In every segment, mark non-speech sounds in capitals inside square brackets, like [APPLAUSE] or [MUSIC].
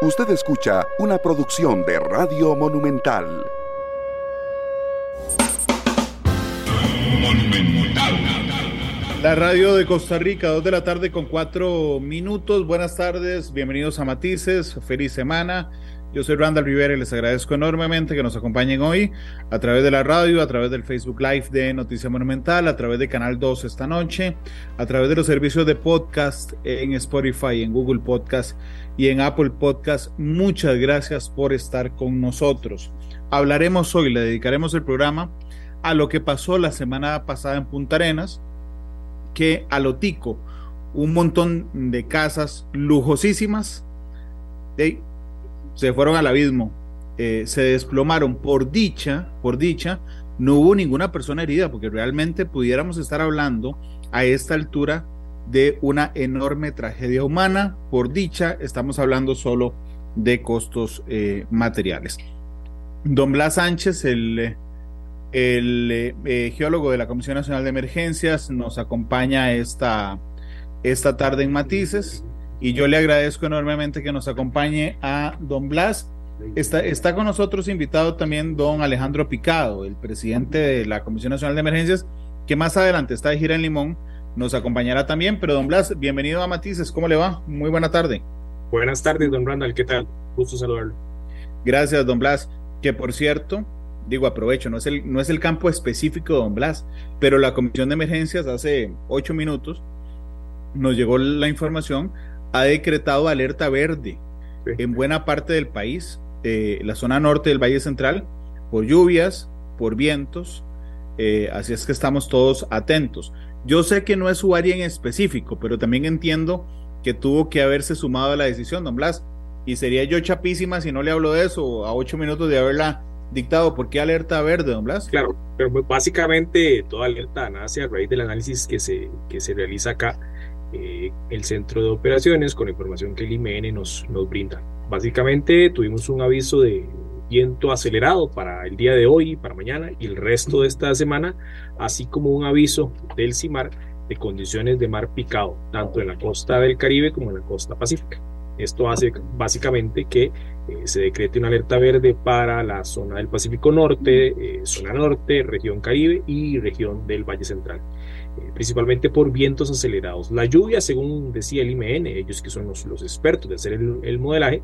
Usted escucha una producción de Radio Monumental. La radio de Costa Rica, dos de la tarde con cuatro minutos. Buenas tardes, bienvenidos a Matices, feliz semana. Yo soy Randall Rivera y les agradezco enormemente que nos acompañen hoy a través de la radio, a través del Facebook Live de Noticia Monumental, a través de Canal 2 esta noche, a través de los servicios de podcast en Spotify, en Google Podcast y en Apple Podcast. Muchas gracias por estar con nosotros. Hablaremos hoy, le dedicaremos el programa a lo que pasó la semana pasada en Punta Arenas, que a Lotico, un montón de casas lujosísimas, de se fueron al abismo, eh, se desplomaron por dicha, por dicha, no hubo ninguna persona herida, porque realmente pudiéramos estar hablando a esta altura de una enorme tragedia humana. Por dicha, estamos hablando solo de costos eh, materiales. Don Blas Sánchez, el, eh, geólogo de la Comisión Nacional de Emergencias, nos acompaña esta, esta tarde en Matices. Y yo le agradezco enormemente que nos acompañe a don Blas. Está, está con nosotros invitado también don Alejandro Picado, el presidente de la Comisión Nacional de Emergencias, que más adelante está de gira en Limón, nos acompañará también. Pero don Blas, bienvenido a Matices, ¿cómo le va? Muy buena tarde. Buenas tardes, don Randall, ¿qué tal? Gusto saludarlo. Gracias, don Blas. Que por cierto, digo, aprovecho, no es el, no es el campo específico de don Blas, pero la Comisión de Emergencias hace ocho minutos nos llegó la información ha decretado alerta verde en buena parte del país, eh, la zona norte del Valle Central, por lluvias, por vientos, eh, así es que estamos todos atentos. Yo sé que no es su área en específico, pero también entiendo que tuvo que haberse sumado a la decisión, don Blas, y sería yo chapísima si no le hablo de eso a ocho minutos de haberla dictado. ¿Por qué alerta verde, don Blas? Claro, pero básicamente toda alerta nace a raíz del análisis que se, que se realiza acá eh, el centro de operaciones con la información que el IMN nos, nos brinda. Básicamente tuvimos un aviso de viento acelerado para el día de hoy, para mañana y el resto de esta semana, así como un aviso del CIMAR de condiciones de mar picado, tanto en la costa del Caribe como en la costa pacífica. Esto hace básicamente que eh, se decrete una alerta verde para la zona del Pacífico Norte, eh, zona norte, región Caribe y región del Valle Central. Eh, principalmente por vientos acelerados. La lluvia, según decía el IMN, ellos que son los, los expertos de hacer el, modelaje,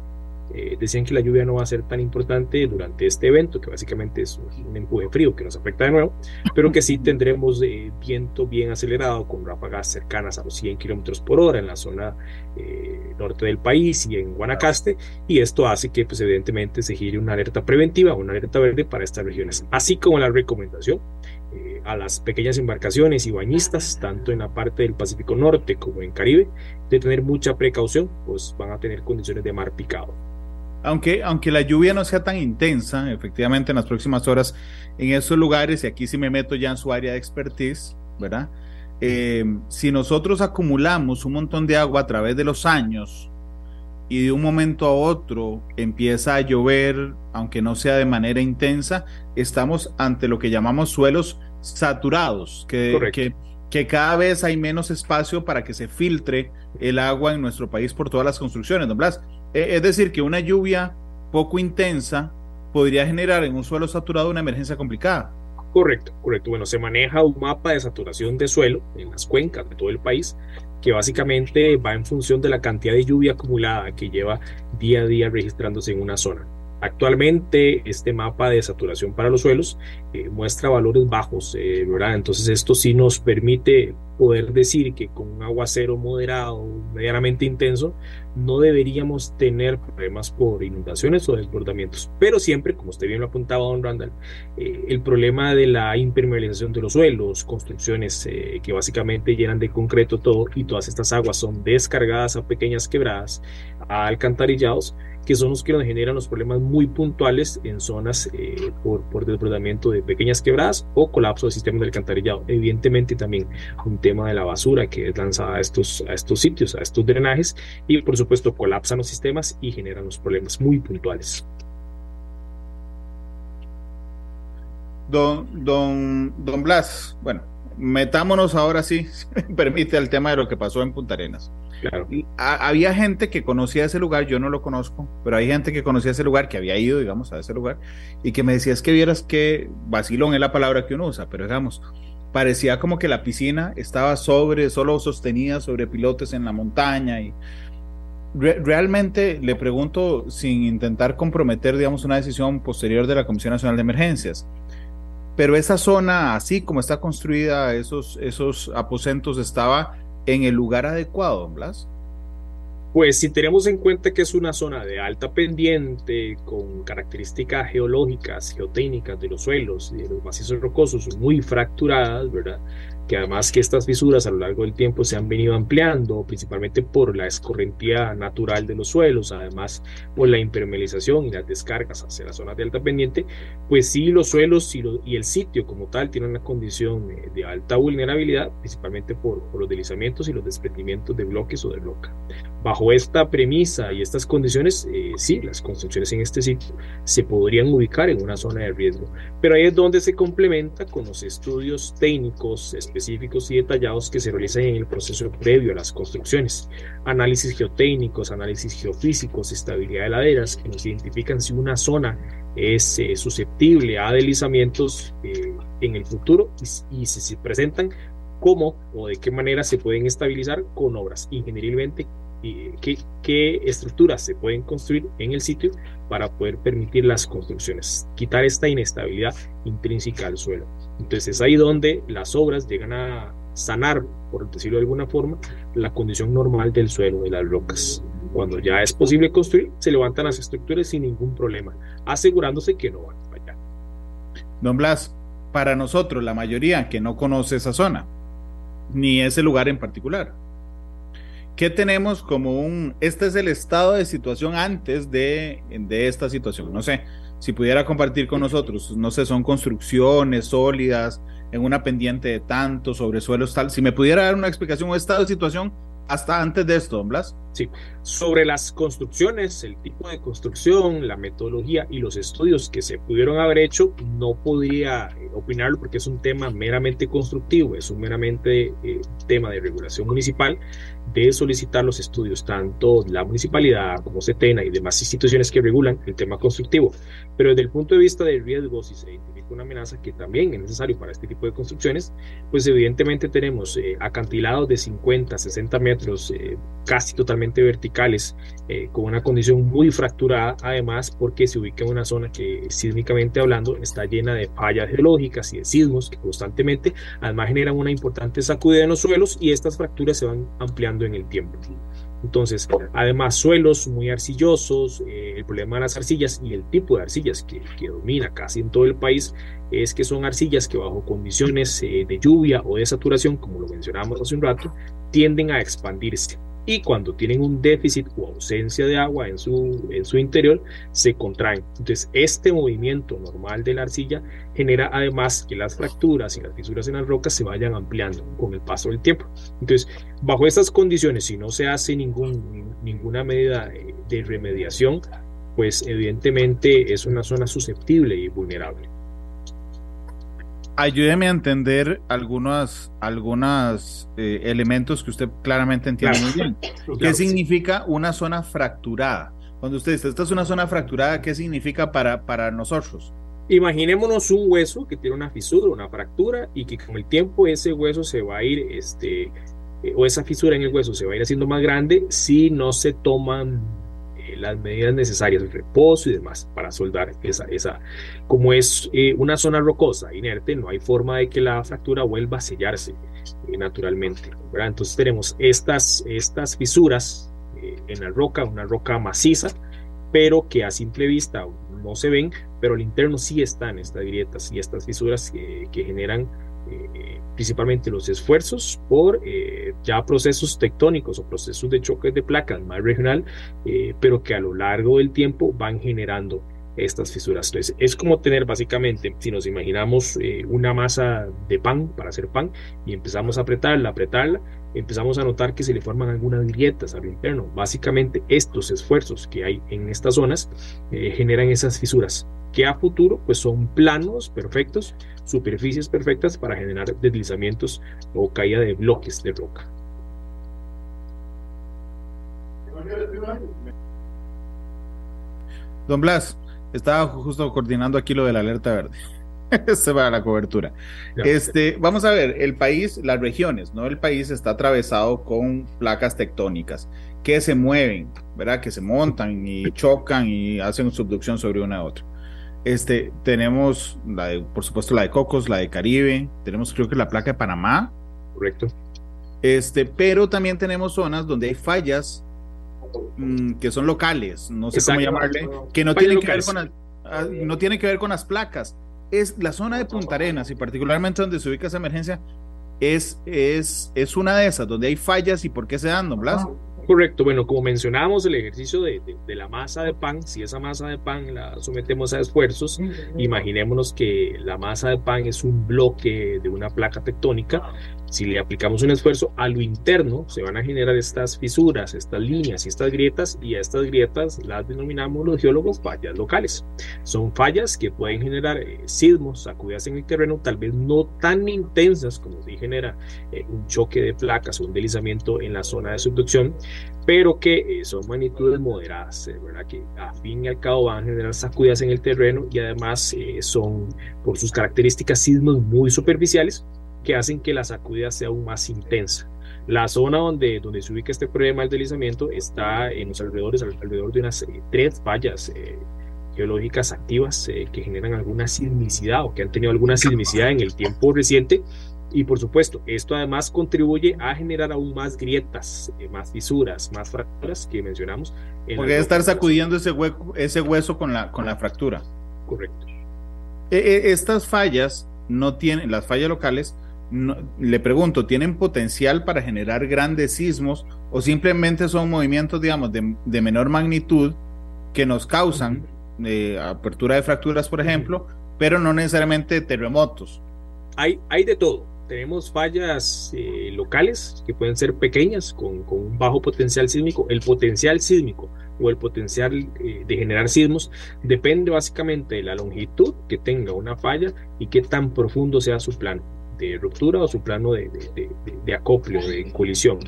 eh, decían que la lluvia no va a ser tan importante durante este evento, que básicamente es un empuje frío que nos afecta de nuevo, pero que sí [LAUGHS] tendremos eh, viento bien acelerado con ráfagas cercanas a los 100 kilómetros por hora en la zona norte del país y en Guanacaste, y esto hace que, pues, evidentemente, se gire una alerta preventiva, una alerta verde para estas regiones, así como la recomendación a las pequeñas embarcaciones y bañistas, tanto en la parte del Pacífico Norte como en Caribe, de tener mucha precaución, pues van a tener condiciones de mar picado. Aunque, aunque la lluvia no sea tan intensa, efectivamente en las próximas horas en esos lugares, y aquí sí me meto ya en su área de expertise, ¿verdad? Eh, si nosotros acumulamos un montón de agua a través de los años y de un momento a otro empieza a llover, aunque no sea de manera intensa, estamos ante lo que llamamos suelos saturados, que, que, que, cada vez hay menos espacio para que se filtre el agua en nuestro país por todas las construcciones, don Blas. E, es decir, que una lluvia poco intensa podría generar en un suelo saturado una emergencia complicada. Correcto, correcto. Bueno, se maneja un mapa de saturación de suelo en las cuencas de todo el país que básicamente va en función de la cantidad de lluvia acumulada que lleva día a día registrándose en una zona. Actualmente este mapa de saturación para los suelos eh, muestra valores bajos, eh, ¿verdad? Entonces esto sí nos permite poder decir que con un aguacero moderado, medianamente intenso, no deberíamos tener problemas por inundaciones o desbordamientos. Pero siempre, como usted bien lo apuntaba, don Randall, eh, el problema de la impermeabilización de los suelos, construcciones que básicamente llenan de concreto todo y todas estas aguas son descargadas a pequeñas quebradas, a alcantarillados, que son los que nos generan los problemas muy puntuales en zonas eh, por, por, desbordamiento de pequeñas quebradas o colapso del sistema del alcantarillado. Evidentemente también un tema de la basura que es lanzada a estos, a estos sitios, a estos drenajes y por supuesto colapsan los sistemas y generan los problemas muy puntuales. Don, don, don Blas, bueno, metámonos ahora sí, [LAUGHS] si me permite, al tema de lo que pasó en Punta Arenas. Claro. había gente que conocía ese lugar, yo no lo conozco, pero hay gente que conocía ese lugar, que había ido, digamos, a ese lugar, y que me decía, es que vieras que vacilón es la palabra que uno usa, pero digamos, parecía como que la piscina estaba sobre, solo sostenida sobre pilotes en la montaña y realmente le pregunto sin intentar comprometer, digamos, una decisión posterior de la Comisión Nacional de Emergencias. Pero esa zona, así como está construida, esos, esos aposentos, estaba en el lugar adecuado, Blas. Pues si tenemos en cuenta que es una zona de alta pendiente, con características geológicas, geotécnicas de los suelos y de los macizos rocosos muy fracturadas, ¿verdad? Que además que estas fisuras a lo largo del tiempo se han venido ampliando, principalmente por la escorrentía natural de los suelos, además por la impermeabilización y las descargas hacia las zonas de alta pendiente, pues sí los suelos y, el sitio como tal tienen una condición de, alta vulnerabilidad, principalmente por, los deslizamientos y los desprendimientos de bloques o de roca. Bajo esta premisa y estas condiciones, eh, sí, las construcciones en este sitio se podrían ubicar en una zona de riesgo, pero ahí es donde se complementa con los estudios técnicos, específicos y detallados que se realizan en el proceso previo a las construcciones. Análisis geotécnicos, análisis geofísicos, estabilidad de laderas, que nos identifican si una zona es eh, susceptible a deslizamientos eh, en el futuro y, si se presentan, cómo o de qué manera se pueden estabilizar con obras ingenierilmente qué, qué, estructuras se pueden construir en el sitio para poder permitir las construcciones, quitar esta inestabilidad intrínseca al suelo. Entonces es ahí donde las obras llegan a sanar, por decirlo de alguna forma, la condición normal del suelo, de las rocas. Cuando ya es posible construir, se levantan las estructuras sin ningún problema, asegurándose que no van a fallar. Don Blas, para nosotros, la mayoría que no conoce esa zona, ni ese lugar en particular, ¿qué tenemos como un, este es el estado de situación antes de, de esta situación? No sé, si pudiera compartir con nosotros, no sé, son construcciones sólidas en una pendiente de tanto, sobre suelos tal, si me pudiera dar una explicación o estado de situación hasta antes de esto, don Blas. Sí, sobre las construcciones, el tipo de construcción, la metodología y los estudios que se pudieron haber hecho, no podría eh, opinarlo porque es un tema meramente constructivo, es un meramente eh, tema de regulación municipal de solicitar los estudios, tanto la municipalidad como CETENA y demás instituciones que regulan el tema constructivo. Pero desde el punto de vista de riesgos, si se identifica una amenaza que también es necesario para este tipo de construcciones, pues evidentemente tenemos eh, acantilados de 50, 60 metros, eh, casi totalmente verticales, eh, con una condición muy fracturada, además porque se ubica en una zona que sísmicamente hablando está llena de fallas geológicas y de sismos que constantemente además generan una importante sacudida en los suelos y estas fracturas se van ampliando en el tiempo. Entonces, además, suelos muy arcillosos, eh, el problema de las arcillas y el tipo de arcillas que, domina casi en todo el país es que son arcillas que bajo condiciones eh, de lluvia o de saturación, como lo mencionamos hace un rato, tienden a expandirse y cuando tienen un déficit o ausencia de agua en su, en su interior, se contraen. Entonces, este movimiento normal de la arcilla genera además que las fracturas y las fisuras en las rocas se vayan ampliando con el paso del tiempo. Entonces, bajo estas condiciones, si no se hace ningún, ninguna medida de remediación, pues evidentemente es una zona susceptible y vulnerable ayúdeme a entender algunos algunas, eh, elementos que usted claramente entiende muy bien. ¿Qué significa una zona fracturada? Cuando usted dice, esta es una zona fracturada, ¿qué significa para, para nosotros? Imaginémonos un hueso que tiene una fisura, una fractura, y que con el tiempo ese hueso se va a ir, este, eh, o esa fisura en el hueso se va a ir haciendo más grande si no se toman las medidas necesarias, el reposo y demás para soldar esa, esa. Como es eh, una zona rocosa, inerte, no hay forma de que la fractura vuelva a sellarse eh, naturalmente. Entonces tenemos estas, estas fisuras en la roca, una roca maciza, pero que a simple vista no se ven, pero al interno sí están estas grietas y estas fisuras que generan eh, principalmente los esfuerzos por eh, ya procesos tectónicos o procesos de choques de placas más regional, eh, pero que a lo largo del tiempo van generando estas fisuras. Entonces, es como tener básicamente, si nos imaginamos una masa de pan para hacer pan y empezamos a apretarla, apretarla, empezamos a notar que se le forman algunas grietas al interno. Básicamente, estos esfuerzos que hay en estas zonas generan esas fisuras que a futuro pues son planos perfectos, superficies perfectas para generar deslizamientos o caída de bloques de roca. Don Blas, estaba justo coordinando aquí lo de la alerta verde. [LAUGHS] Se va a la cobertura. Este, vamos a ver, el país, las regiones, ¿no? El país está atravesado con placas tectónicas que se mueven, ¿verdad? Que se montan y chocan y hacen subducción sobre una a otra. Este, tenemos, la de, por supuesto, la de Cocos, la de Caribe, tenemos creo que la placa de Panamá. Correcto. Este, pero también tenemos zonas donde hay fallas mm, que son locales, no sé cómo llamarle, que no tienen que, ver con, ah, no tienen que ver con las placas. Es la zona de Punta Arenas y particularmente donde se ubica esa emergencia, es, es, es una de esas, donde hay fallas y por qué se dan, don Blas. Correcto, bueno, como mencionábamos, el ejercicio de, la masa de pan, si esa masa de pan la sometemos a esfuerzos, imaginémonos que la masa de pan es un bloque de una placa tectónica, si le aplicamos un esfuerzo a lo interno, se van a generar estas fisuras, estas líneas y estas grietas, y a estas grietas las denominamos los geólogos fallas locales. Son fallas que pueden generar eh, sismos, sacudidas en el terreno, tal vez no tan intensas como si genera eh, un choque de placas o un deslizamiento en la zona de subducción, pero que eh, son magnitudes moderadas, ¿verdad? que a fin y al cabo van a generar sacudidas en el terreno y además son, por sus características, sismos muy superficiales que hacen que la sacudida sea aún más intensa. La zona donde, donde se ubica este problema del deslizamiento está en los alrededores, alrededor de unas eh, tres fallas eh, geológicas activas eh, que generan alguna sismicidad o que han tenido alguna sismicidad en el tiempo reciente. Y por supuesto, esto además contribuye a generar aún más grietas, más fisuras, más fracturas que mencionamos. Porque estar sacudiendo ese, hueco, ese hueso con la, con la fractura. Correcto. estas fallas no tienen, las fallas locales, le pregunto, ¿tienen potencial para generar grandes sismos o simplemente son movimientos, digamos, de, menor magnitud que nos causan eh, apertura de fracturas, por ejemplo, pero no necesariamente terremotos? Hay, hay de todo. Tenemos fallas eh, locales que pueden ser pequeñas con, un bajo potencial sísmico. El potencial sísmico o el potencial eh, de generar sismos depende básicamente de la longitud que tenga una falla y qué tan profundo sea su plano de ruptura o su plano de, de, de, acople de colisión.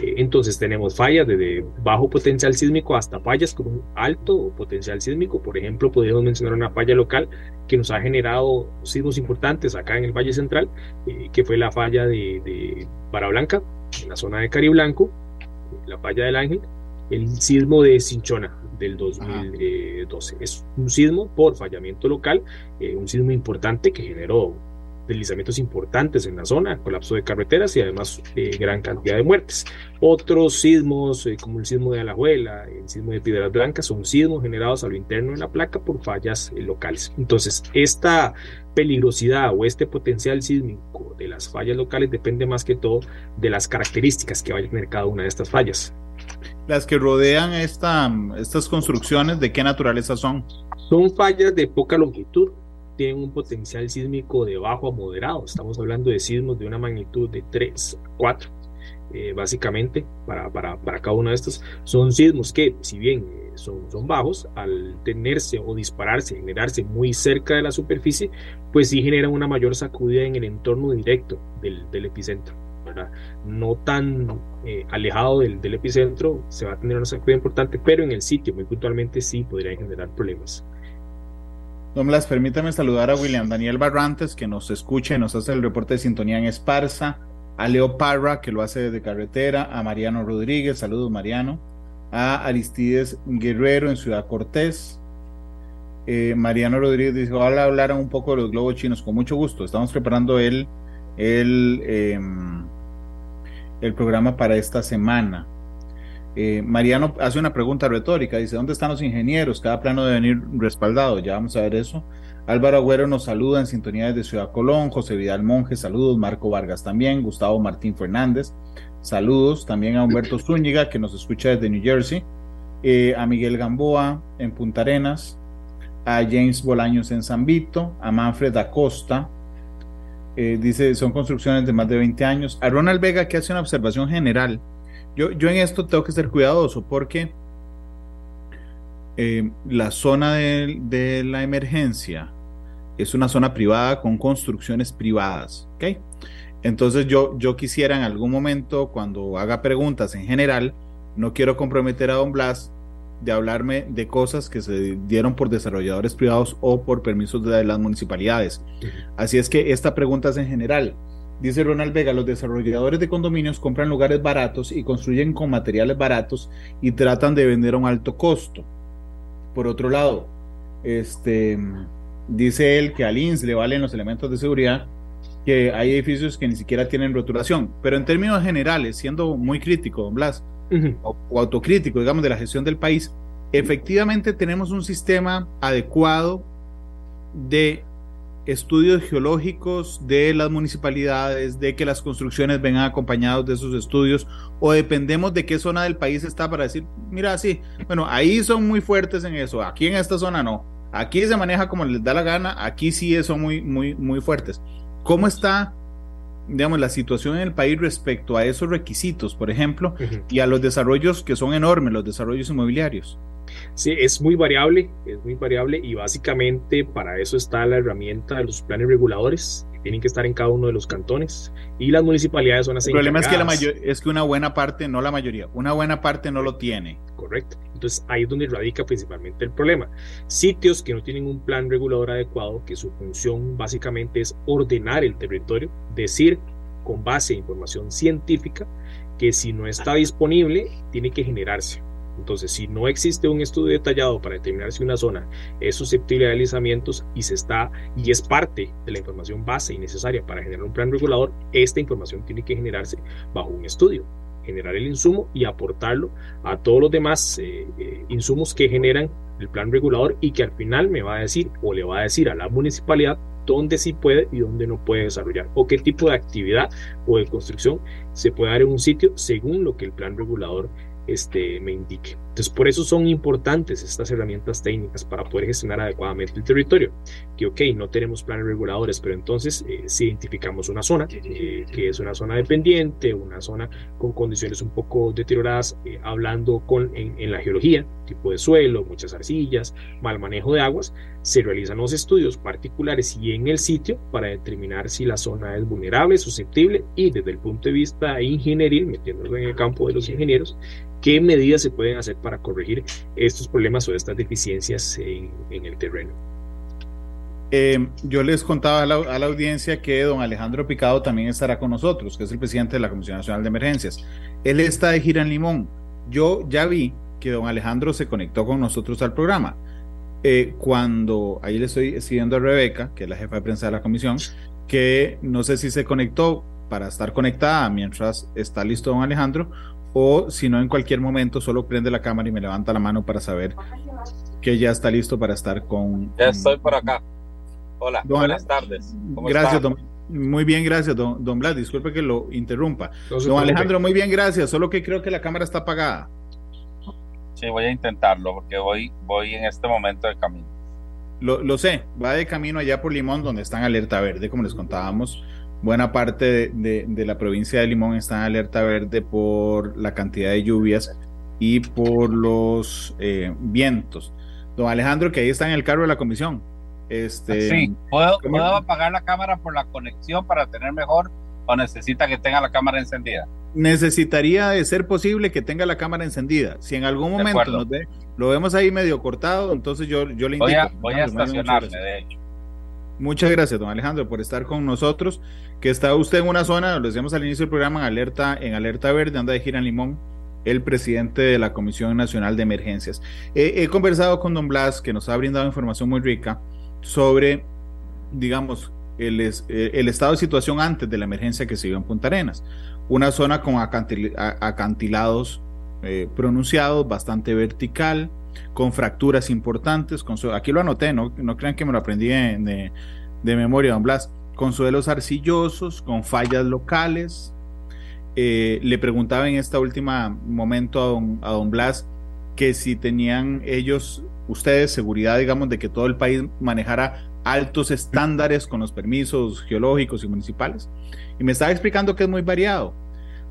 Eh, entonces tenemos fallas desde bajo potencial sísmico hasta fallas con un alto potencial sísmico. Por ejemplo, podríamos mencionar una falla local que nos ha generado sismos importantes acá en el Valle Central, eh, que fue la falla de, de Blanca, en la zona de Cariblanco, la falla del Ángel, el sismo de Cinchona del 2012. Es un sismo por fallamiento local, eh, un sismo importante que generó deslizamientos importantes en la zona, colapso de carreteras y además eh, gran cantidad de muertes. Otros sismos, eh, como el sismo de Alajuela, el sismo de Piedras Blancas, son sismos generados a lo interno de la placa por fallas eh, locales. Entonces, esta peligrosidad o este potencial sísmico de las fallas locales depende más que todo de las características que vaya a tener cada una de estas fallas. Las que rodean esta, estas construcciones, ¿de qué naturaleza son? Son fallas de poca longitud, tienen un potencial sísmico de bajo a moderado. Estamos hablando de sismos de una magnitud de 3, 4, eh, básicamente, para, para, para, cada uno de estos. Son sismos que, si bien eh, son, son bajos, al tenerse o dispararse, generarse muy cerca de la superficie, pues sí generan una mayor sacudida en el entorno directo del, del epicentro. ¿verdad? No tan eh, alejado del, del, epicentro se va a tener una sacudida importante, pero en el sitio muy puntualmente sí podría generar problemas. Don Blas, permítame saludar a William Daniel Barrantes, que nos escucha y nos hace el reporte de sintonía en Esparza, a Leo Parra, que lo hace desde carretera, a Mariano Rodríguez, saludos Mariano, a Aristides Guerrero en Ciudad Cortés. Eh, Mariano Rodríguez dice, ojalá hablar un poco de los globos chinos, con mucho gusto. Estamos preparando el, el, em, el programa para esta semana. Eh, Mariano hace una pregunta retórica, dice, ¿dónde están los ingenieros? Cada plano debe venir respaldado, ya vamos a ver eso. Álvaro Agüero nos saluda en sintonía de Ciudad Colón, José Vidal Monge, saludos, Marco Vargas también, Gustavo Martín Fernández, saludos, también a Humberto Zúñiga, que nos escucha desde New Jersey, eh, a Miguel Gamboa en Punta Arenas, a James Bolaños en San Vito, a Manfred Acosta, eh, dice, son construcciones de más de 20 años, a Ronald Vega, que hace una observación general, yo, yo en esto tengo que ser cuidadoso porque eh, la zona de, de, la emergencia es una zona privada con construcciones privadas, ¿ok? Entonces yo, yo quisiera en algún momento, cuando haga preguntas en general, no quiero comprometer a don Blas de hablarme de cosas que se dieron por desarrolladores privados o por permisos de las municipalidades. Así es que esta pregunta es en general. Dice Ronald Vega, los desarrolladores de condominios compran lugares baratos y construyen con materiales baratos y tratan de vender a un alto costo. Por otro lado, este, dice él que al INS le valen los elementos de seguridad, que hay edificios que ni siquiera tienen rotulación. Pero en términos generales, siendo muy crítico, don Blas, o, autocrítico, digamos, de la gestión del país, efectivamente tenemos un sistema adecuado de estudios geológicos de las municipalidades, de que las construcciones vengan acompañados de esos estudios, o dependemos de qué zona del país está para decir, mira, sí, bueno, ahí son muy fuertes en eso, aquí en esta zona no, aquí se maneja como les da la gana, aquí sí son muy, muy, muy fuertes. ¿Cómo está digamos, la situación en el país respecto a esos requisitos, por ejemplo, y a los desarrollos que son enormes, los desarrollos inmobiliarios. Sí, es muy variable, es muy variable y básicamente para eso está la herramienta de los planes reguladores que tienen que estar en cada uno de los cantones y las municipalidades son las El problema es que, la es que una buena parte, no la mayoría, una buena parte no lo tiene. Correcto. Entonces ahí es donde radica principalmente el problema. Sitios que no tienen un plan regulador adecuado, que su función básicamente es ordenar el territorio, decir con base en información científica que si no está disponible, tiene que generarse. Entonces, si no existe un estudio detallado para determinar si una zona es susceptible a deslizamientos y se está y es parte de la información base y necesaria para generar un plan regulador, esta información tiene que generarse bajo un estudio generar el insumo y aportarlo a todos los demás eh, eh, insumos que generan el plan regulador y que al final me va a decir o le va a decir a la municipalidad dónde sí puede y dónde no puede desarrollar o qué tipo de actividad o de construcción se puede dar en un sitio según lo que el plan regulador este, me indique. Entonces, por eso son importantes estas herramientas técnicas para poder gestionar adecuadamente el territorio. Que, ok, no tenemos planes reguladores, pero entonces eh, si identificamos una zona, eh, que es una zona dependiente, una zona con condiciones un poco deterioradas, eh, hablando con, en, la geología, tipo de suelo, muchas arcillas, mal manejo de aguas, se realizan los estudios particulares y en el sitio para determinar si la zona es vulnerable, susceptible y desde el punto de vista ingenieril, metiéndolo en el campo de los ingenieros, qué medidas se pueden hacer para corregir estos problemas o estas deficiencias en, el terreno. Eh, yo les contaba a la, a la, audiencia que don Alejandro Picado también estará con nosotros, que es el presidente de la Comisión Nacional de Emergencias. Él está de gira en Limón. Yo ya vi que don Alejandro se conectó con nosotros al programa. Eh, cuando ahí le estoy siguiendo a Rebeca, que es la jefa de prensa de la comisión, que no sé si se conectó para estar conectada mientras está listo don Alejandro o si no en cualquier momento solo prende la cámara y me levanta la mano para saber que ya está listo para estar con... Ya estoy por acá. Hola, buenas tardes. gracias, don, muy bien, gracias, don, don Blas. Disculpe que lo interrumpa. don Alejandro, muy bien, gracias. Solo que creo que la cámara está apagada. Sí, voy a intentarlo porque voy, voy en este momento de camino. Lo, lo sé, va de camino allá por Limón, donde están alerta verde, como les contábamos buena parte de, la provincia de Limón está en alerta verde por la cantidad de lluvias y por los eh, vientos. Don Alejandro, que ahí está en el carro de la comisión. Este, sí, ¿puedo, ¿puedo apagar la cámara por la conexión para tener mejor o necesita que tenga la cámara encendida? Necesitaría de ser posible que tenga la cámara encendida. Si en algún momento nos lo vemos ahí medio cortado, entonces yo, yo le indico. Voy a, voy a estacionarle, de hecho. Muchas gracias, don Alejandro, por estar con nosotros. Que está usted en una zona, lo decíamos al inicio del programa, en alerta, en alerta verde, anda de gira en Limón, el presidente de la Comisión Nacional de Emergencias. he conversado con don Blas, que nos ha brindado información muy rica sobre, digamos, el, el, estado de situación antes de la emergencia que se dio en Punta Arenas. Una zona con acantilados eh, pronunciados, bastante vertical, con fracturas importantes, con aquí lo anoté, no, no crean que me lo aprendí de, memoria, don Blas, con suelos arcillosos, con fallas locales. Eh, le preguntaba en este último momento a don, a don Blas que si tenían ellos, ustedes, seguridad, digamos, de que todo el país manejara altos estándares con los permisos geológicos y municipales. Y me estaba explicando que es muy variado.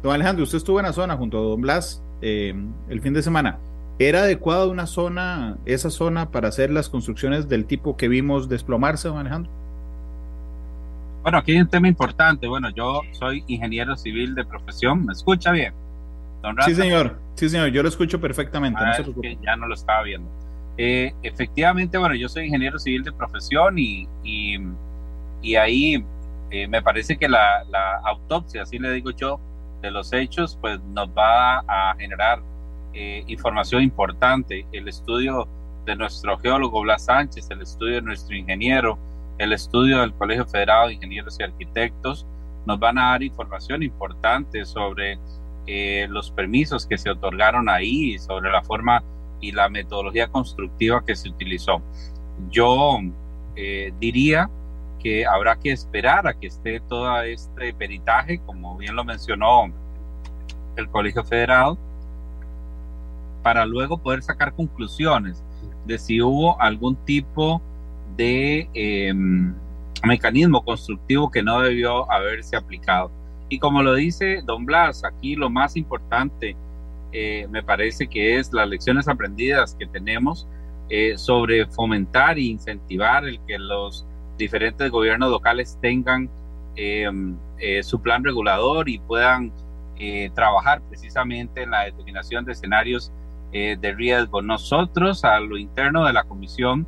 Don Alejandro, usted estuvo en la zona junto a don Blas eh, el fin de semana ¿Era adecuada una zona, esa zona para hacer las construcciones del tipo que vimos desplomarse, don Alejandro? Bueno, aquí hay un tema importante. Bueno, yo soy ingeniero civil de profesión. ¿Me escucha bien? sí, señor. Sí, señor. Yo lo escucho perfectamente. no ya no lo estaba viendo. Eh, efectivamente, bueno, yo soy ingeniero civil de profesión y, y, ahí eh, me parece que la, autopsia, así le digo yo, de los hechos, pues nos va a generar eh, información importante. El estudio de nuestro geólogo Blas Sánchez, el estudio de nuestro ingeniero, el estudio del Colegio Federado de Ingenieros y Arquitectos, nos van a dar información importante sobre los permisos que se otorgaron ahí, sobre la forma y la metodología constructiva que se utilizó. Yo eh, diría que habrá que esperar a que esté todo este peritaje, como bien lo mencionó el Colegio Federal, para luego poder sacar conclusiones de si hubo algún tipo de em, mecanismo constructivo que no debió haberse aplicado. Y como lo dice Don Blas, aquí lo más importante eh, me parece que es las lecciones aprendidas que tenemos eh, sobre fomentar e incentivar el que los diferentes gobiernos locales tengan eh, su plan regulador y puedan trabajar precisamente en la determinación de escenarios de riesgo. Nosotros a lo interno de la comisión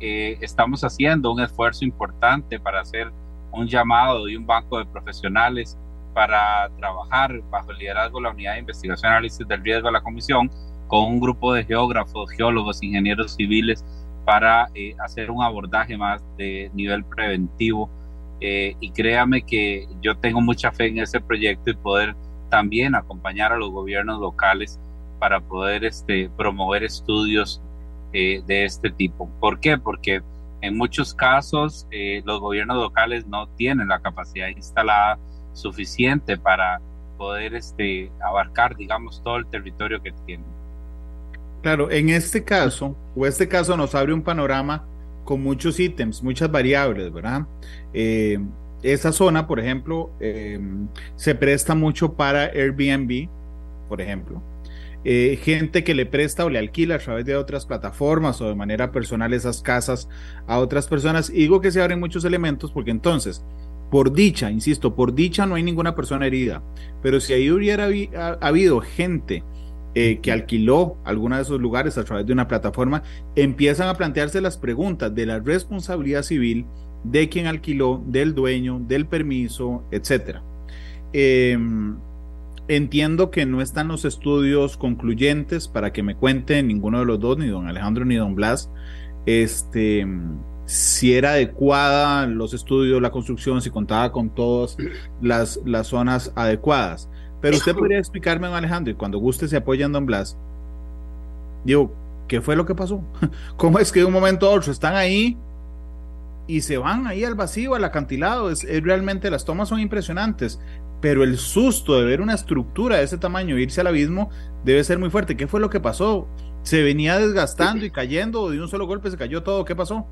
estamos haciendo un esfuerzo importante para hacer un llamado y un banco de profesionales para trabajar bajo el liderazgo de la Unidad de Investigación y Análisis del Riesgo de la Comisión con un grupo de geógrafos, geólogos, ingenieros civiles para eh, hacer un abordaje más de nivel preventivo. Eh, y créame que yo tengo mucha fe en ese proyecto y poder también acompañar a los gobiernos locales para poder este, promover estudios eh, de este tipo. ¿Por qué? Porque en muchos casos los gobiernos locales no tienen la capacidad instalada suficiente para poder este, abarcar, digamos, todo el territorio que tiene. Claro, en este caso, o este caso nos abre un panorama con muchos ítems, muchas variables, ¿verdad? Eh, esa zona, por ejemplo, eh, se presta mucho para Airbnb, por ejemplo. Eh, gente que le presta o le alquila a través de otras plataformas o de manera personal esas casas a otras personas. Y digo que se abren muchos elementos porque entonces por dicha, insisto, por dicha no hay ninguna persona herida, pero si ahí hubiera habido gente eh, que alquiló alguna de esos lugares a través de una plataforma, empiezan a plantearse las preguntas de la responsabilidad civil de quien alquiló, del dueño, del permiso, etc. Em, entiendo que no están los estudios concluyentes para que me cuenten ninguno de los dos, ni don Alejandro ni don Blas, este, si era adecuada los estudios, la construcción, si contaba con todas las, las zonas adecuadas. Pero usted podría explicarme, don Alejandro, y cuando guste se apoya en don Blas. Digo, ¿qué fue lo que pasó? [LAUGHS] ¿Cómo es que de un momento a otro están ahí y se van ahí al vacío, al acantilado? Es, realmente las tomas son impresionantes, pero el susto de ver una estructura de ese tamaño irse al abismo debe ser muy fuerte. ¿Qué fue lo que pasó? ¿Se venía desgastando y cayendo de un solo golpe se cayó todo? ¿Qué pasó?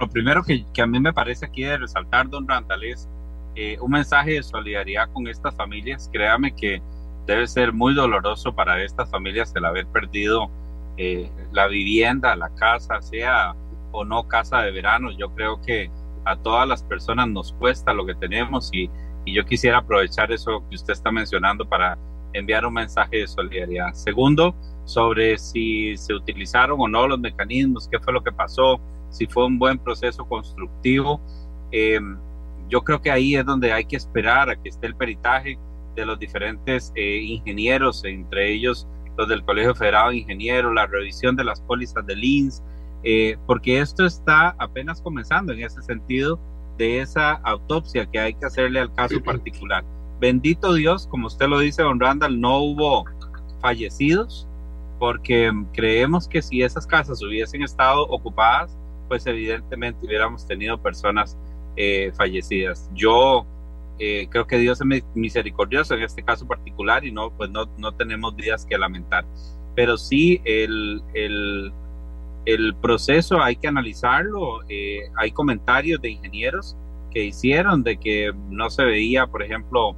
Lo primero que, a mí me parece aquí de resaltar, don Randall, es eh, un mensaje de solidaridad con estas familias. Créame que debe ser muy doloroso para estas familias el haber perdido eh, la vivienda, la casa, sea o no casa de verano. Yo creo que a todas las personas nos cuesta lo que tenemos y, y yo quisiera aprovechar eso que usted está mencionando para enviar un mensaje de solidaridad. Segundo, sobre si se utilizaron o no los mecanismos, qué fue lo que pasó, si fue un buen proceso constructivo. Em, yo creo que ahí es donde hay que esperar a que esté el peritaje de los diferentes eh, ingenieros, entre ellos los del Colegio Federado de Ingenieros, la revisión de las pólizas de LINS, eh, porque esto está apenas comenzando en ese sentido de esa autopsia que hay que hacerle al caso particular. Bendito Dios, como usted lo dice, don Randall, no hubo fallecidos, porque creemos que si esas casas hubiesen estado ocupadas, pues evidentemente hubiéramos tenido personas eh, fallecidas. Yo eh, creo que Dios es misericordioso en este caso particular y no, pues no, no tenemos días que lamentar. Pero sí, el, el, el proceso hay que analizarlo. Eh, hay comentarios de ingenieros que hicieron de que no se veía, por ejemplo,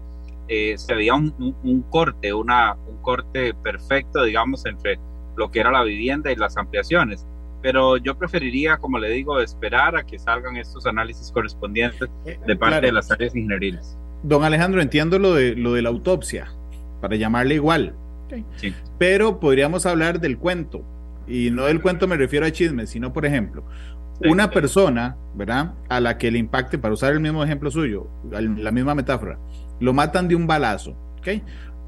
se veía un, un, corte, una, un corte perfecto, digamos, entre lo que era la vivienda y las ampliaciones. Pero yo preferiría, como le digo, esperar a que salgan estos análisis correspondientes eh, de parte de las áreas ingenieriles. Don Alejandro, entiendo lo de, lo de la autopsia, para llamarle igual. Sí. Pero podríamos hablar del cuento. Y no del cuento me refiero a chismes, sino, por ejemplo, una persona, ¿verdad? A la que le impacte, para usar el mismo ejemplo suyo, la misma metáfora, lo matan de un balazo, ¿ok?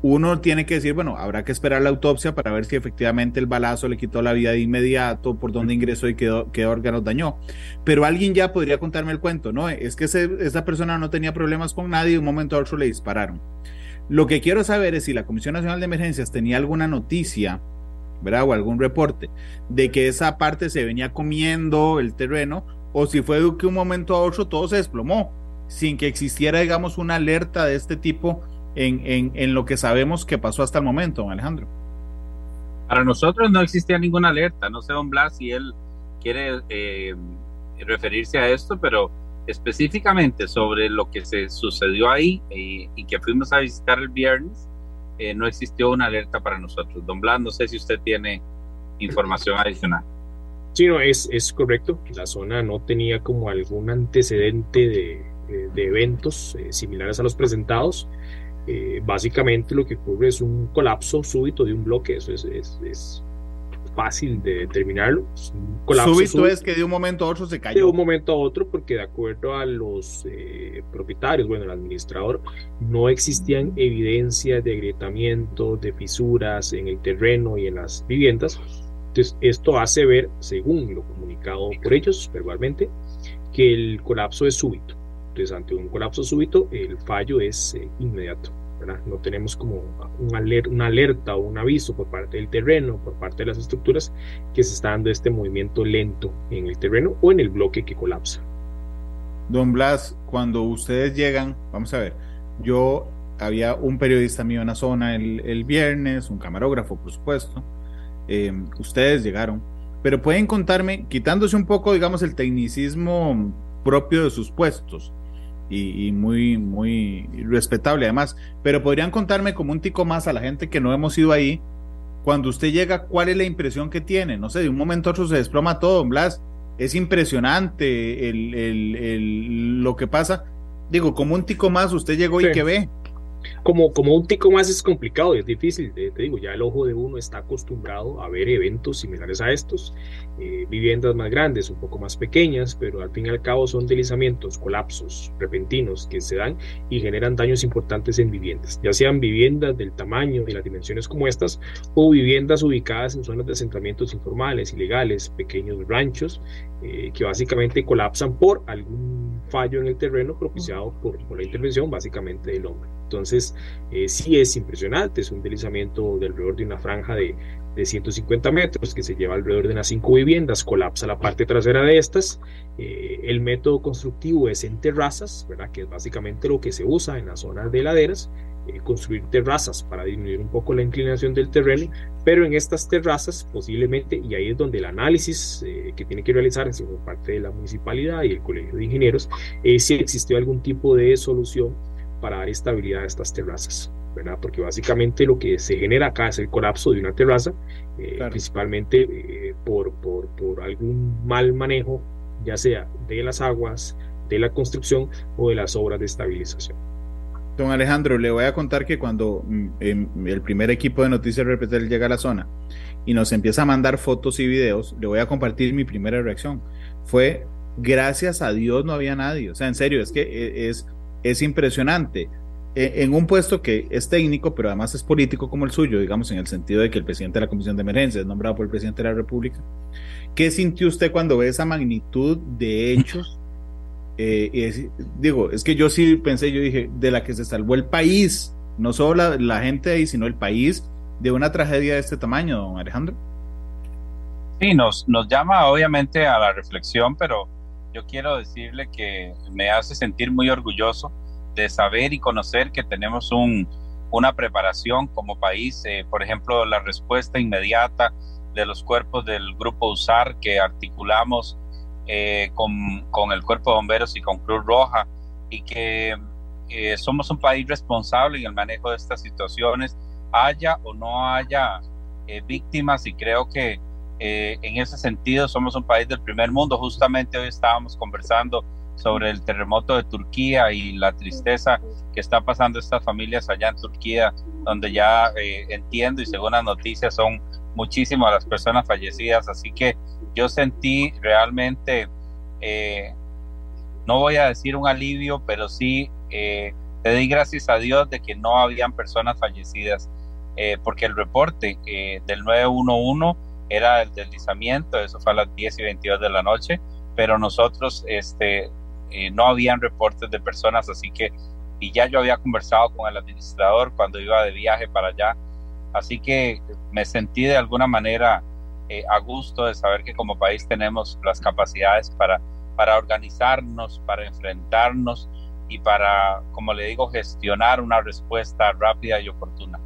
Uno tiene que decir, bueno, habrá que esperar la autopsia para ver si efectivamente el balazo le quitó la vida de inmediato, por dónde ingresó y qué, órganos dañó. Pero alguien ya podría contarme el cuento, ¿no? Es que esa persona no tenía problemas con nadie y un momento a otro le dispararon. Lo que quiero saber es si la Comisión Nacional de Emergencias tenía alguna noticia, ¿verdad? O algún reporte de que esa parte se venía comiendo el terreno o si fue que un momento a otro todo se desplomó sin que existiera, digamos, una alerta de este tipo en, en, lo que sabemos que pasó hasta el momento, Alejandro. Para nosotros no existía ninguna alerta, no sé, don Blas, si él quiere eh, referirse a esto, pero específicamente sobre lo que se sucedió ahí eh, y que fuimos a visitar el viernes, eh, no existió una alerta para nosotros. Don Blas, no sé si usted tiene información adicional. Sí, no, es, es correcto. La zona no tenía como algún antecedente de, de eventos similares a los presentados. Eh, básicamente lo que ocurre es un colapso súbito de un bloque, eso es, es, fácil de determinarlo. súbito, es que de un momento a otro se cayó. De un momento a otro, porque de acuerdo a los eh, propietarios, bueno, el administrador, no existían evidencias de agrietamiento, de fisuras en el terreno y en las viviendas. Entonces, esto hace ver, según lo comunicado por ellos verbalmente, que el colapso es súbito. Entonces, ante un colapso súbito, el fallo es eh, inmediato. ¿verdad? No tenemos como un una alerta o un aviso por parte del terreno, por parte de las estructuras, que se está dando este movimiento lento en el terreno o en el bloque que colapsa. Don Blas, cuando ustedes llegan, vamos a ver, yo había un periodista mío en la zona el, viernes, un camarógrafo, por supuesto. Em, ustedes llegaron, pero pueden contarme, quitándose un poco, digamos, el tecnicismo propio de sus puestos y, muy, muy respetable además. Pero podrían contarme como un tico más a la gente que no hemos ido ahí. Cuando usted llega, ¿cuál es la impresión que tiene? No sé, de un momento a otro se desploma todo, Blas. Es impresionante el, lo que pasa. Digo, como un tico más, usted llegó y que ve como, como un tico más es complicado, es difícil, te, digo, ya el ojo de uno está acostumbrado a ver eventos similares a estos, eh, viviendas más grandes, un poco más pequeñas, pero al fin y al cabo son deslizamientos, colapsos repentinos que se dan y generan daños importantes en viviendas, ya sean viviendas del tamaño y las dimensiones como estas, o viviendas ubicadas en zonas de asentamientos informales, ilegales, pequeños ranchos, eh, que básicamente colapsan por algún fallo en el terreno propiciado por, la intervención básicamente del hombre. Entonces, eh, sí es impresionante, es un deslizamiento de de una franja de, de 150 metros que se lleva alrededor de unas cinco viviendas, colapsa la parte trasera de estas. Eh, el método constructivo es en terrazas, ¿verdad? que es básicamente lo que se usa en las zonas de laderas, eh, construir terrazas para disminuir un poco la inclinación del terreno, pero en estas terrazas posiblemente, y ahí es donde el análisis que tiene que realizarse por parte de la municipalidad y el Colegio de Ingenieros, es si existió algún tipo de solución para dar estabilidad a estas terrazas, ¿verdad? Porque básicamente lo que se genera acá es el colapso de una terraza, eh, principalmente eh, por, por, por algún mal manejo, ya sea de las aguas, de la construcción o de las obras de estabilización. Don Alejandro, le voy a contar que cuando em, el primer equipo de Noticias Repetel llega a la zona y nos empieza a mandar fotos y videos, le voy a compartir mi primera reacción. Fue, gracias a Dios no había nadie. O sea, en serio, es que eh, es, es impresionante. En un puesto que es técnico, pero además es político como el suyo, digamos, en el sentido de que el presidente de la Comisión de Emergencia es nombrado por el presidente de la República. ¿Qué sintió usted cuando ve esa magnitud de hechos? [LAUGHS] Eh, digo, es que yo sí pensé, yo dije, de la que se salvó el país, no solo la, gente ahí, sino el país, de una tragedia de este tamaño, don Alejandro. Sí, nos, nos llama obviamente a la reflexión, pero yo quiero decirle que me hace sentir muy orgulloso de saber y conocer que tenemos un, una preparación como país, eh, por ejemplo, la respuesta inmediata de los cuerpos del grupo USAR que articulamos eh, con, con, el cuerpo de bomberos y con Cruz Roja y que eh, somos un país responsable en el manejo de estas situaciones, haya o no haya víctimas y creo que en ese sentido somos un país del primer mundo. Justamente hoy estábamos conversando sobre el terremoto de Turquía y la tristeza que está pasando estas familias allá en Turquía, donde ya eh, entiendo y según las noticias son muchísimas las personas fallecidas. Así que yo sentí realmente, no voy a decir un alivio, pero sí le di gracias a Dios de que no habían personas fallecidas eh, porque el reporte eh, del 911 era el deslizamiento, eso fue a las 10 y 22 de la noche, pero nosotros este, eh, no habían reportes de personas, así que, y ya yo había conversado con el administrador cuando iba de viaje para allá, así que me sentí de alguna manera a gusto de saber que como país tenemos las capacidades para, para organizarnos, para enfrentarnos y para, como le digo, gestionar una respuesta rápida y oportuna.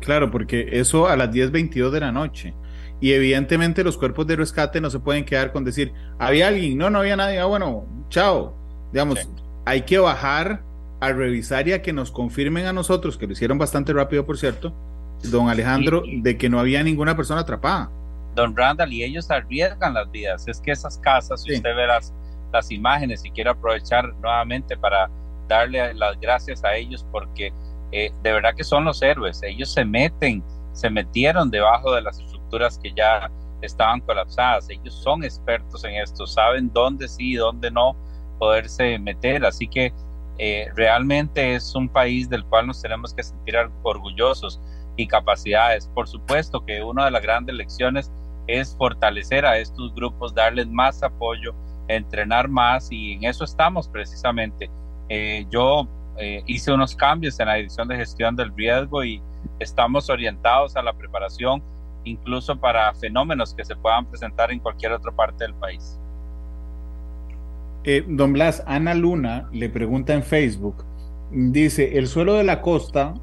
Claro, porque eso a las 10.22 de la noche. Y evidentemente los cuerpos de rescate no se pueden quedar con decir, había alguien, no, no había nadie, ah, bueno, chao. Digamos, hay que bajar a revisar y a que nos confirmen a nosotros, que lo hicieron bastante rápido, por cierto, don Alejandro, de que no había ninguna persona atrapada. Don Randall, y ellos arriesgan las vidas. Es que esas casas, si usted ve las, las imágenes y quiere aprovechar nuevamente para darle las gracias a ellos porque eh, de verdad que son los héroes. Ellos se meten, se metieron debajo de las estructuras que ya estaban colapsadas. Ellos son expertos en esto, saben dónde sí y dónde no poderse meter. Así que eh, realmente es un país del cual nos tenemos que sentir orgullosos y capacidades. Por supuesto que una de las grandes lecciones es fortalecer a estos grupos, darles más apoyo, entrenar más y en eso estamos precisamente. Eh, yo eh, hice unos cambios en la dirección de gestión del riesgo y estamos orientados a la preparación incluso para fenómenos que se puedan presentar en cualquier otra parte del país. Eh, don Blas, Ana Luna le pregunta en Facebook, dice, el suelo de la costa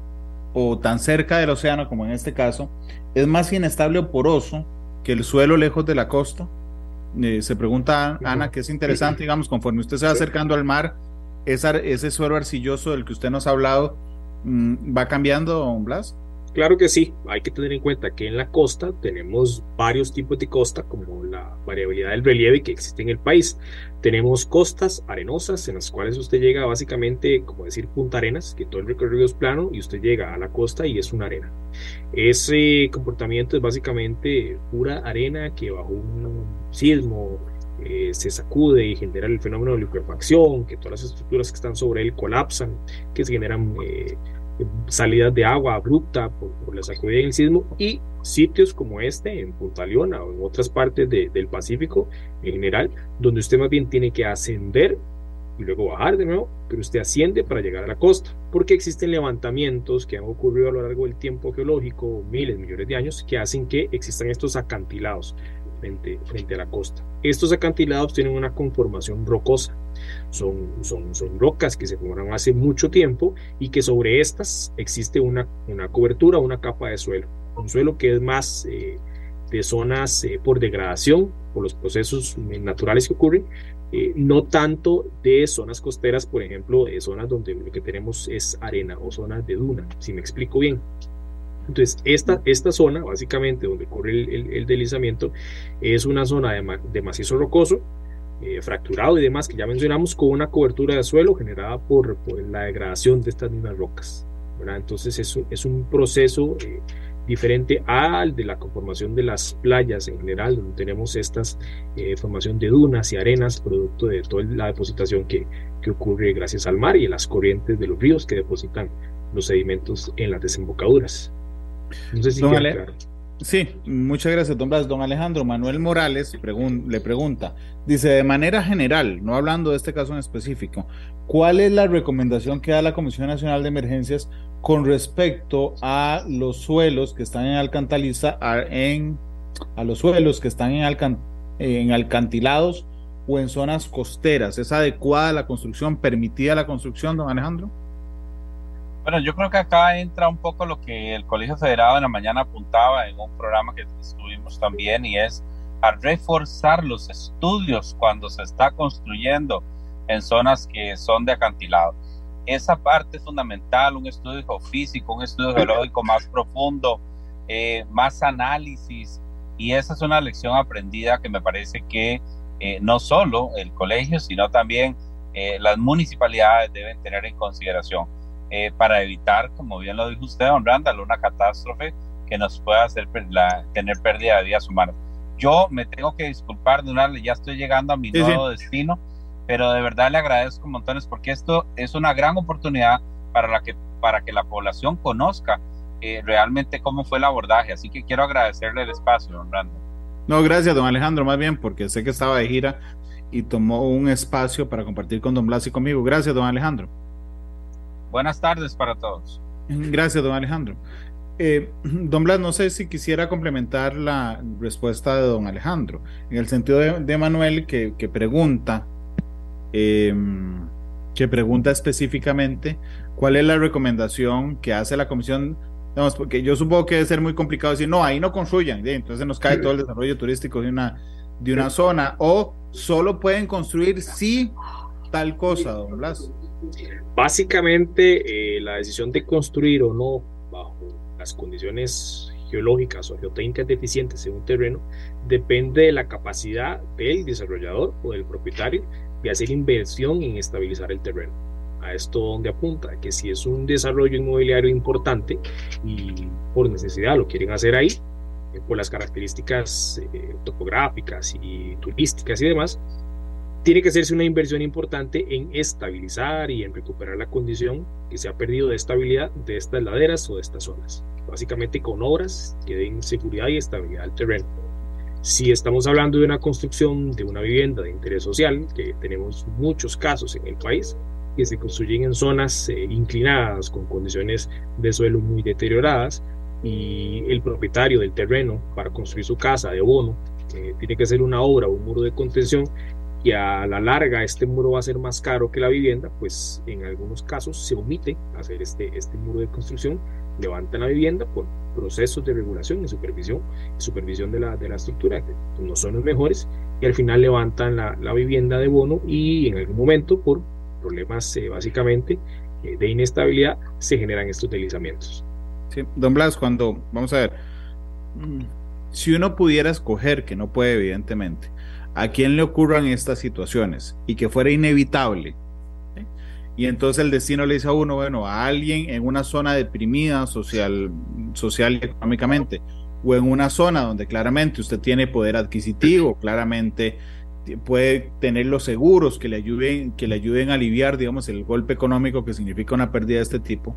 o tan cerca del océano como en este caso, es más inestable o poroso que el suelo lejos de la costa. Eh, se pregunta Ana, que es interesante, digamos, conforme usted se va acercando al mar, ese suelo arcilloso del que usted nos ha hablado mm, va cambiando, don Blas? Claro que sí, hay que tener en cuenta que en la costa tenemos varios tipos de costa, como la variabilidad del relieve que existe en el país. Tenemos costas arenosas en las cuales usted llega básicamente, como decir, Punta Arenas, que todo el recorrido es plano y usted llega a la costa y es una arena. Ese comportamiento es básicamente pura arena que bajo un sismo, eh, se sacude y genera el fenómeno de liquefacción, que todas las estructuras que están sobre él colapsan, que se generan eh, salidas de agua abrupta por, la sacudida del sismo y sitios como este en Punta Leona o en otras partes del Pacífico en general, donde usted más bien tiene que ascender y luego bajar de nuevo, pero usted asciende para llegar a la costa, porque existen levantamientos que han ocurrido a lo largo del tiempo geológico, miles, millones de años, que hacen que existan estos acantilados frente, a la costa. Estos acantilados tienen una conformación rocosa, son, son, son rocas que se formaron hace mucho tiempo y que sobre estas existe una, una cobertura, una capa de suelo, un suelo que es más eh, de zonas eh, por degradación, por los procesos naturales que ocurren, eh, no tanto de zonas costeras, por ejemplo, de zonas donde lo que tenemos es arena o zonas de duna, si me explico bien. Entonces, esta, esta zona, básicamente donde ocurre el, deslizamiento, es una zona de, macizo rocoso, eh, fracturado y demás, que ya mencionamos, con una cobertura de suelo generada por, la degradación de estas mismas rocas. Entonces, es, es un proceso eh, diferente al de la conformación de las playas en general, donde tenemos esta eh, formación de dunas y arenas, producto de toda la depositación que, que ocurre gracias al mar y las corrientes de los ríos que depositan los sedimentos en las desembocaduras. Sí, muchas gracias, don Blas. Don Alejandro Manuel Morales le pregunta, dice, de manera general, no hablando de este caso en específico, ¿cuál es la recomendación que da la Comisión Nacional de Emergencias con respecto a los suelos que están en alcantaliza, en, a los suelos que están en, en alcantilados o en zonas costeras? ¿Es adecuada la construcción, permitida la construcción, don Alejandro? Bueno, yo creo que acá entra un poco lo que el Colegio Federado en la mañana apuntaba en un programa que estuvimos también y es a reforzar los estudios cuando se está construyendo en zonas que son de acantilado. Esa parte es fundamental, un estudio geofísico, un estudio geológico más profundo, eh, más análisis y esa es una lección aprendida que me parece que eh, no solo el colegio, sino también eh, las municipalidades deben tener en consideración para evitar, como bien lo dijo usted, don Randall, una catástrofe que nos pueda hacer tener pérdida de vidas humanas. Yo me tengo que disculpar, Donald, ya estoy llegando a mi nuevo destino, pero de verdad le agradezco montones porque esto es una gran oportunidad para, la que, para que la población conozca eh, realmente cómo fue el abordaje. Así que quiero agradecerle el espacio, don Randall. No, gracias, don Alejandro, más bien porque sé que estaba de gira y tomó un espacio para compartir con don Blas y conmigo. Gracias, don Alejandro. Buenas tardes para todos. Gracias, don Alejandro. Eh, don Blas, no sé si quisiera complementar la respuesta de don Alejandro, en el sentido de, Manuel que, pregunta, em, que pregunta específicamente cuál es la recomendación que hace la Comisión porque yo supongo que debe ser muy complicado decir, no, ahí no construyan, entonces nos cae todo el desarrollo turístico de una, de una zona, o solo pueden construir si tal cosa, don Blas. Básicamente, eh, la decisión de construir o no bajo las condiciones geológicas o geotécnicas deficientes en un terreno depende de la capacidad del desarrollador o del propietario de hacer inversión en estabilizar el terreno a esto donde apunta, que si es un desarrollo inmobiliario importante y por necesidad lo quieren hacer ahí, eh, por las características eh, topográficas y turísticas y demás, tiene que hacerse una inversión importante en estabilizar y en recuperar la condición que se ha perdido de estabilidad de estas laderas o de estas zonas. Básicamente con obras que den seguridad y estabilidad al terreno. Si estamos hablando de una construcción de una vivienda de interés social, que tenemos muchos casos en el país, que se construyen en zonas eh, inclinadas con condiciones de suelo muy deterioradas y el propietario del terreno para construir su casa de bono eh, tiene que hacer una obra o un muro de contención y a la larga este muro va a ser más caro que la vivienda, pues en algunos casos se omite hacer este, este muro de construcción, levantan la vivienda por procesos de regulación y supervisión, supervisión de la, de la estructura, que no son los mejores, y al final levantan la, la vivienda de bono y en algún momento por problemas eh, básicamente eh, de inestabilidad, se generan estos deslizamientos. Sí, don Blas, cuando, vamos a ver, si uno pudiera escoger, que no puede evidentemente, a quién le ocurran estas situaciones y que fuera inevitable, y entonces el destino le dice a uno, bueno, a alguien en una zona deprimida social, social y económicamente, o en una zona donde claramente usted tiene poder adquisitivo, claramente puede tener los seguros que le ayuden, que le ayuden a aliviar, digamos, el golpe económico que significa una pérdida de este tipo.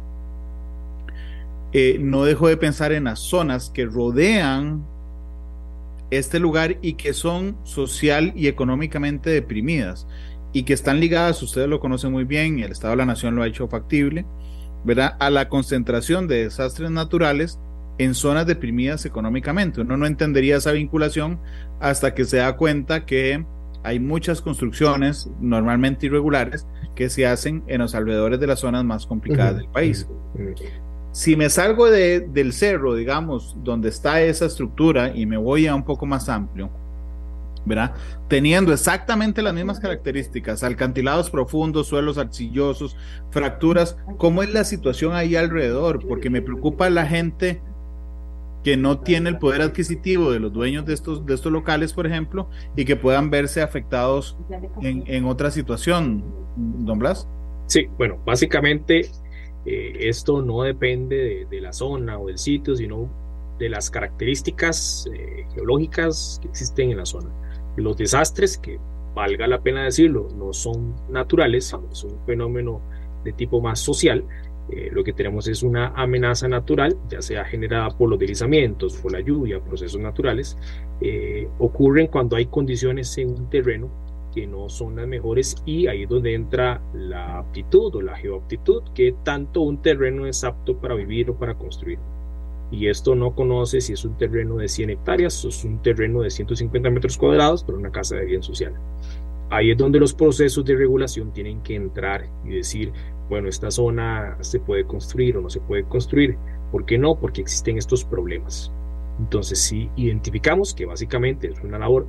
Eh, no dejo de pensar en las zonas que rodean este lugar y que son social y económicamente deprimidas y que están ligadas, ustedes lo conocen muy bien, el Estado de la Nación lo ha hecho factible, ¿verdad? A la concentración de desastres naturales en zonas deprimidas económicamente. Uno no entendería esa vinculación hasta que se da cuenta que hay muchas construcciones, normalmente irregulares, que se hacen en los alrededores de las zonas más complicadas del país. Si me salgo de, del cerro, digamos, donde está esa estructura y me voy a un poco más amplio, ¿verdad? Teniendo exactamente las mismas características, alcantilados profundos, suelos arcillosos, fracturas, ¿cómo es la situación ahí alrededor? Porque me preocupa la gente que no tiene el poder adquisitivo de los dueños de estos, de estos locales, por ejemplo, y que puedan verse afectados en, en otra situación. Don Blas. Sí, bueno, básicamente eh, esto no depende de, la zona o del sitio, sino de las características eh, geológicas que existen en la zona. Los desastres, que valga la pena decirlo, no son naturales, sino son un fenómeno de tipo más social, eh, lo que tenemos es una amenaza natural, ya sea generada por los deslizamientos, por la lluvia, procesos naturales, ocurren cuando hay condiciones en un terreno que no son las mejores y ahí es donde entra la aptitud o la geoaptitud, que tanto un terreno es apto para vivir o para construir. Y esto no conoce si es un terreno de 100 hectáreas o es un terreno de 150 metros cuadrados para una casa de bien social. Ahí es donde los procesos de regulación tienen que entrar y decir, bueno, esta zona se puede construir o no se puede construir. ¿Por qué no? Porque existen estos problemas. Entonces, si identificamos que básicamente es una labor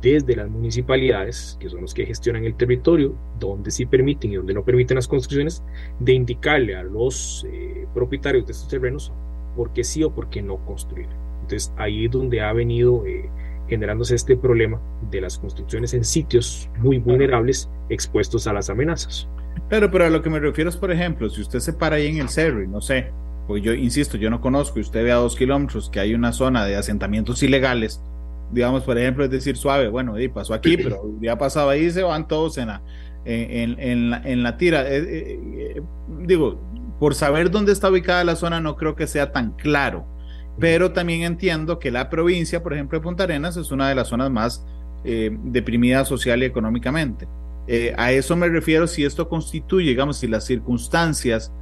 desde las municipalidades, que son los que gestionan el territorio, donde sí permiten y donde no permiten las construcciones, de indicarle a los eh, propietarios de estos terrenos por qué sí o por qué no construir. Entonces ahí es donde ha venido eh, generándose este problema de las construcciones en sitios muy vulnerables expuestos a las amenazas. Pero, pero a lo que me refiero es, por ejemplo, si usted se para ahí en el cerro y no sé, pues yo insisto, yo no conozco y usted ve a dos kilómetros que hay una zona de asentamientos ilegales, digamos, por ejemplo, es decir, suave, bueno, y pasó aquí, pero [CLEARS THROAT] ya pasado ahí, se van todos en la, en, en, la, en la tira. Eh, eh, eh, digo, por saber dónde está ubicada la zona, no creo que sea tan claro pero también entiendo que la provincia, por ejemplo, de Punta Arenas es una de las zonas más eh, deprimidas social y económicamente. A eso me refiero si esto constituye, digamos, si las circunstancias,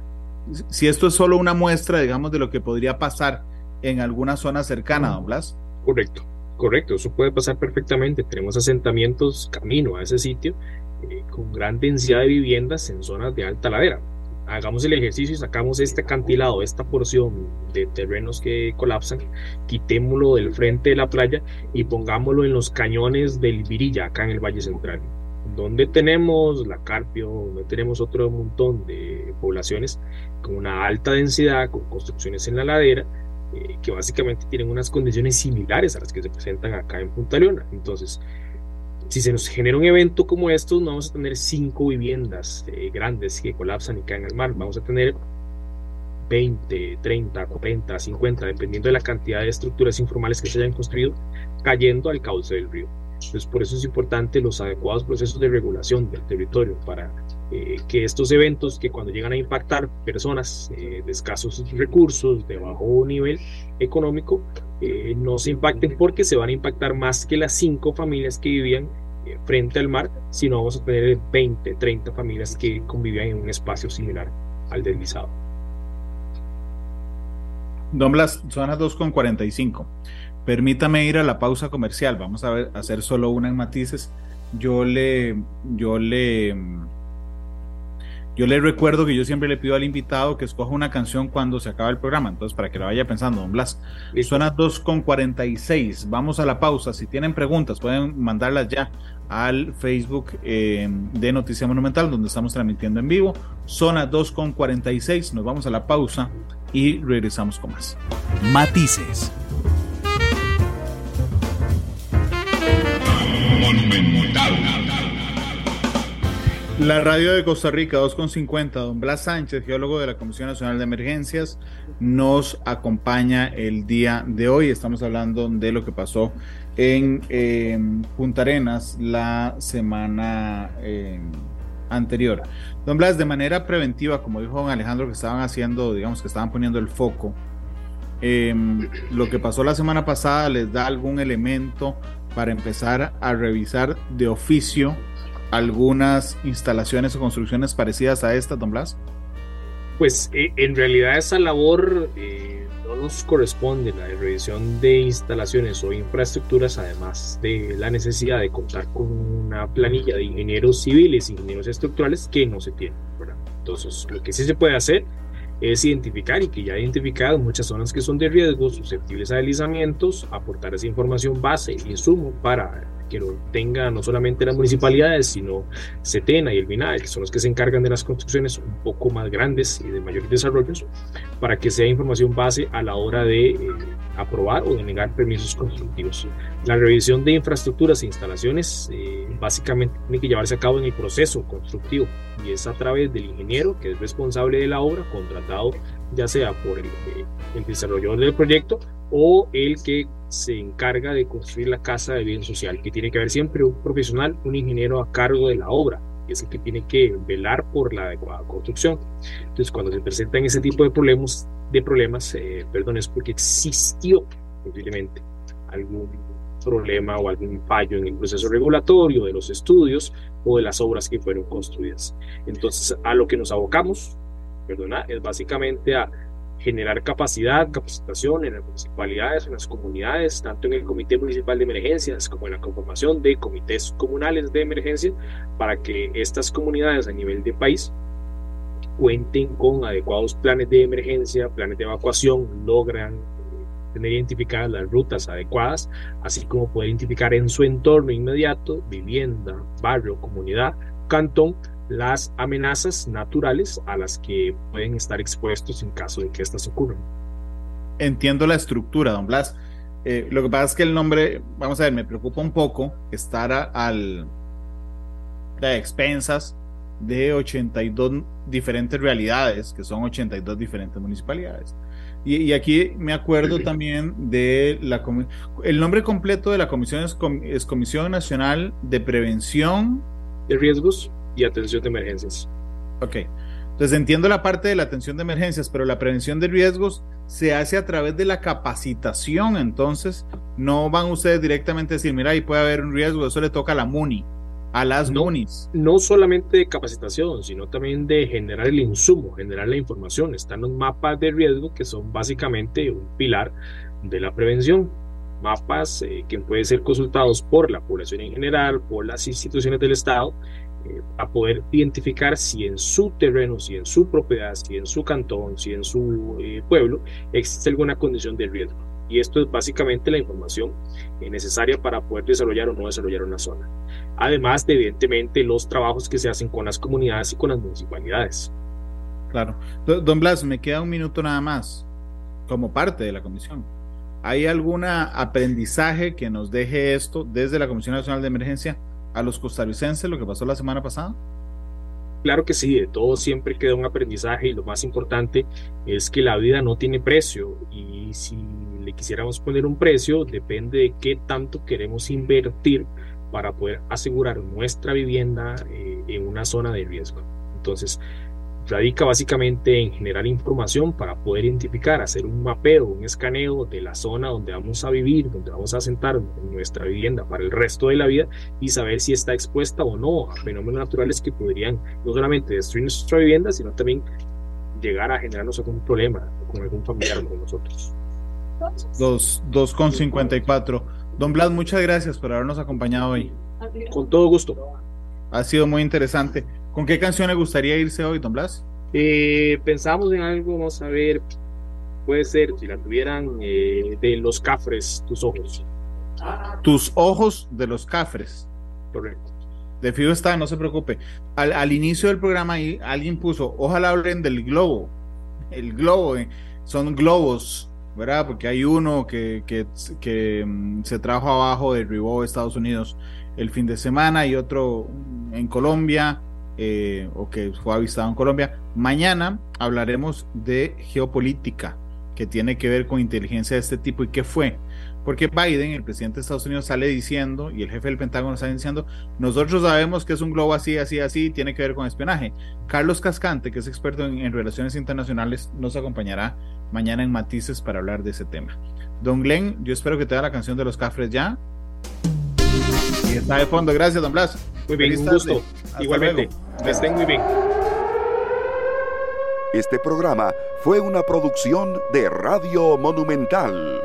si esto es solo una muestra, digamos, de lo que podría pasar en alguna zona cercana, don Blas. Correcto, correcto, eso puede pasar perfectamente. Tenemos asentamientos camino a ese sitio eh, con gran densidad de viviendas en zonas de alta ladera hagamos el ejercicio y sacamos este acantilado, esta porción de terrenos que colapsan, quitémoslo del frente de la playa y pongámoslo en los cañones del Virilla, acá en el Valle Central, donde tenemos la Carpio, donde tenemos otro montón de poblaciones con una alta densidad, con construcciones en la ladera, eh, que básicamente tienen unas condiciones similares a las que se presentan acá en Punta Leona. Entonces, si se nos genera un evento como estos, no vamos a tener cinco viviendas eh, grandes que colapsan y caen al mar, vamos a tener 20, 30, 40, 50, dependiendo de la cantidad de estructuras informales que se hayan construido, cayendo al cauce del río. Entonces, por eso es importante los adecuados procesos de regulación del territorio para eh, que estos eventos que cuando llegan a impactar personas eh, de escasos recursos, de bajo nivel económico, eh, no se impacten porque se van a impactar más que las cinco familias que vivían frente al mar, sino vamos a tener 20, 30 familias que convivían en un espacio similar al deslizado. Don Blas, son las 2.45. Permítame ir a la pausa comercial. Vamos a, ver, hacer solo una en matices. Yo le, yo le, yo le recuerdo que yo siempre le pido al invitado que escoja una canción cuando se acaba el programa, entonces para que la vaya pensando, don Blas. Suena 2.46, vamos a la pausa. Si tienen preguntas, pueden mandarlas ya al Facebook eh, de Noticia Monumental, donde estamos transmitiendo en vivo. Zona 2.46, nos vamos a la pausa y regresamos con más. Matices. Monumental. La radio de Costa Rica 2.50, don Blas Sánchez, geólogo de la Comisión Nacional de Emergencias, nos acompaña el día de hoy. Estamos hablando de lo que pasó en em, Punta Arenas la semana em, anterior. Don Blas, de manera preventiva, como dijo don Alejandro, que estaban haciendo, digamos que estaban poniendo el foco, em, lo que pasó la semana pasada les da algún elemento para empezar a revisar de oficio algunas instalaciones o construcciones parecidas a esta, don Blas? Pues eh, en realidad esa labor eh, no nos corresponde, la de revisión de instalaciones o infraestructuras, además de la necesidad de contar con una planilla de ingenieros civiles, ingenieros estructurales que no se tiene. Entonces, lo que sí se puede hacer es identificar y que ya ha identificado muchas zonas que son de riesgo, susceptibles a deslizamientos, aportar esa información base y insumo para que lo tengan no solamente las municipalidades, sino CETENA y el MINAE, que son los que se encargan de las construcciones un poco más grandes y de mayores desarrollos, para que sea información base a la hora de eh, aprobar o denegar permisos constructivos. La revisión de infraestructuras e instalaciones eh, básicamente tiene que llevarse a cabo en el proceso constructivo y es a través del ingeniero que es responsable de la obra, contratado ya sea por el, eh, el desarrollador del proyecto o el que se encarga de construir la casa de bien social, que tiene que haber siempre un profesional, un ingeniero a cargo de la obra, que es el que tiene que velar por la adecuada construcción. Entonces, cuando se presentan ese tipo de problemas, de problemas eh, perdón, es porque existió posiblemente algún problema o algún fallo en el proceso regulatorio de los estudios o de las obras que fueron construidas. Entonces, a lo que nos abocamos, perdona, es básicamente a generar capacidad, capacitación en las municipalidades, en las comunidades, tanto en el Comité Municipal de Emergencias como en la conformación de comités comunales de emergencia, para que estas comunidades a nivel de país cuenten con adecuados planes de emergencia, planes de evacuación, logran tener identificadas las rutas adecuadas, así como poder identificar en su entorno inmediato, vivienda, barrio, comunidad, cantón, las amenazas naturales a las que pueden estar expuestos en caso de que estas ocurran. entiendo la estructura, don Blas. Eh, lo que pasa es que el nombre, vamos a ver, me preocupa un poco estar a, al de expensas de 82 diferentes realidades, que son 82 diferentes municipalidades. Y, aquí me acuerdo también de la el nombre completo de la comisión es, Comisión Nacional de Prevención de Riesgos y Atención de Emergencias. Ok, entonces entiendo la parte de la atención de emergencias, pero la prevención de riesgos se hace a través de la capacitación, entonces no van ustedes directamente a decir, mira, ahí puede haber un riesgo, eso le toca a la MUNI a las no, No solamente de capacitación, sino también de generar el insumo, generar la información. Están los mapas de riesgo que son básicamente un pilar de la prevención. Mapas eh, que pueden ser consultados por la población en general, por las instituciones del Estado, eh, a poder identificar si en su terreno, si en su propiedad, si en su cantón, si en su eh, pueblo existe alguna condición de riesgo. Y esto es básicamente la información necesaria para poder desarrollar o no desarrollar una zona además de evidentemente los trabajos que se hacen con las comunidades y con las municipalidades. Claro. Don Blas, me queda un minuto nada más como parte de la comisión. ¿Hay algún aprendizaje que nos deje esto desde la Comisión Nacional de Emergencia a los costarricenses, lo que pasó la semana pasada? Claro que sí, de todo siempre queda un aprendizaje y lo más importante es que la vida no tiene precio y si le quisiéramos poner un precio depende de qué tanto queremos invertir para poder asegurar nuestra vivienda eh, en una zona de riesgo. Entonces, radica básicamente en generar información para poder identificar, hacer un mapeo, un escaneo de la zona donde vamos a vivir, donde vamos a sentar nuestra vivienda para el resto de la vida y saber si está expuesta o no a fenómenos naturales que podrían no solamente destruir nuestra vivienda, sino también llegar a generarnos algún problema con algún familiar de nosotros. 2,54. Don Blas, muchas gracias por habernos acompañado hoy. Con todo gusto. Ha sido muy interesante. ¿Con qué canción le gustaría irse hoy, Don Blas? Eh, pensamos en algo, vamos a ver, puede ser, si la tuvieran, eh, de los cafres, tus ojos. Tus ojos de los cafres. Correcto. De fijo está, no se preocupe. Al, al, inicio del programa ahí alguien puso, ojalá hablen del globo. El globo, eh, son globos ¿verdad? Porque hay uno que, que, mm, se trajo abajo, derribó Estados Unidos el fin de semana y otro en Colombia, eh, o que fue avistado en Colombia. Mañana hablaremos de geopolítica, que tiene que ver con inteligencia de este tipo y qué fue. Porque Biden, el presidente de Estados Unidos, sale diciendo, y el jefe del Pentágono sale diciendo, nosotros sabemos que es un globo así, así, así, tiene que ver con espionaje. Carlos Cascante, que es experto en relaciones internacionales, nos acompañará mañana en Matices para hablar de ese tema. Don Glenn, yo espero que te da la canción de los cafres ya. Está de fondo. Gracias, don Blas. Muy bien, un gusto. Igualmente. Estén muy bien. Este programa fue una producción de Radio Monumental.